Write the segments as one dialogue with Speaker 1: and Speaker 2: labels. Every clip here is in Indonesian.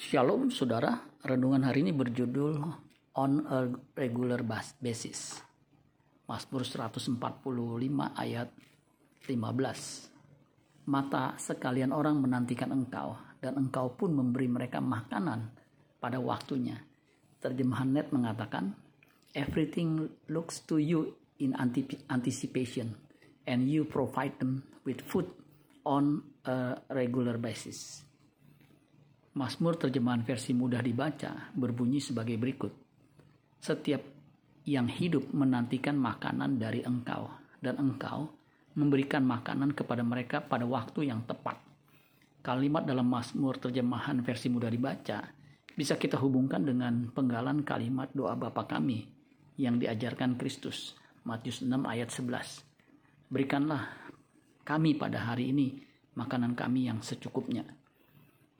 Speaker 1: Shalom saudara, renungan hari ini berjudul On a Regular Basis. Mazmur 145 ayat 15. Mata sekalian orang menantikan engkau dan engkau pun memberi mereka makanan pada waktunya. Terjemahan net mengatakan, Everything looks to you in anticipation and you provide them with food on a regular basis. Mazmur terjemahan versi mudah dibaca berbunyi sebagai berikut. Setiap yang hidup menantikan makanan dari engkau dan engkau memberikan makanan kepada mereka pada waktu yang tepat. Kalimat dalam Mazmur terjemahan versi mudah dibaca bisa kita hubungkan dengan penggalan kalimat doa Bapa kami yang diajarkan Kristus. Matius 6 ayat 11. Berikanlah kami pada hari ini makanan kami yang secukupnya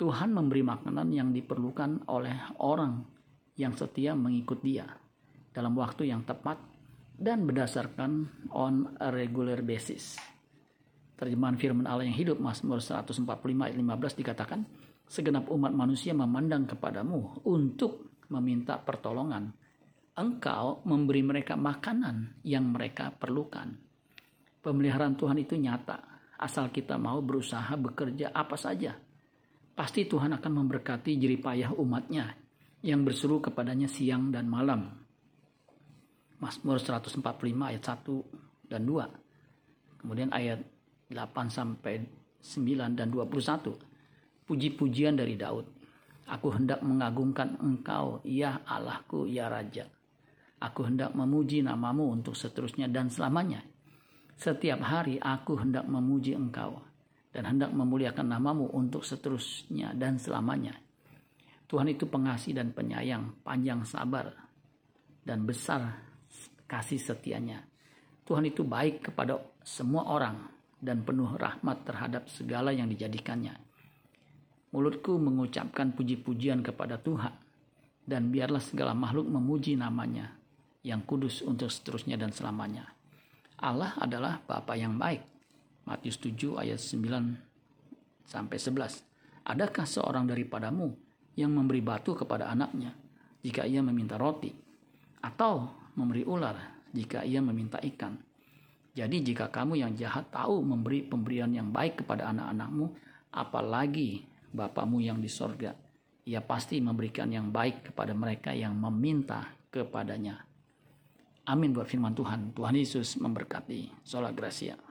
Speaker 1: Tuhan memberi makanan yang diperlukan oleh orang yang setia mengikut Dia dalam waktu yang tepat dan berdasarkan on a regular basis. Terjemahan firman Allah yang hidup Mazmur 145 ayat 15 dikatakan, segenap umat manusia memandang kepadamu untuk meminta pertolongan. Engkau memberi mereka makanan yang mereka perlukan. Pemeliharaan Tuhan itu nyata, asal kita mau berusaha bekerja apa saja pasti Tuhan akan memberkati jeripayah umatnya yang berseru kepadanya siang dan malam. Mazmur 145 ayat 1 dan 2. Kemudian ayat 8 sampai 9 dan 21. Puji-pujian dari Daud. Aku hendak mengagungkan engkau, ya Allahku, ya Raja. Aku hendak memuji namamu untuk seterusnya dan selamanya. Setiap hari aku hendak memuji engkau dan hendak memuliakan namamu untuk seterusnya dan selamanya. Tuhan itu pengasih dan penyayang, panjang sabar, dan besar kasih setianya. Tuhan itu baik kepada semua orang dan penuh rahmat terhadap segala yang dijadikannya. Mulutku mengucapkan puji-pujian kepada Tuhan, dan biarlah segala makhluk memuji namanya yang kudus untuk seterusnya dan selamanya. Allah adalah Bapa yang baik, Matius 7 ayat 9 sampai 11. Adakah seorang daripadamu yang memberi batu kepada anaknya jika ia meminta roti atau memberi ular jika ia meminta ikan? Jadi jika kamu yang jahat tahu memberi pemberian yang baik kepada anak-anakmu, apalagi Bapamu yang di sorga, ia pasti memberikan yang baik kepada mereka yang meminta kepadanya. Amin buat firman Tuhan. Tuhan Yesus memberkati. Sola Gracia.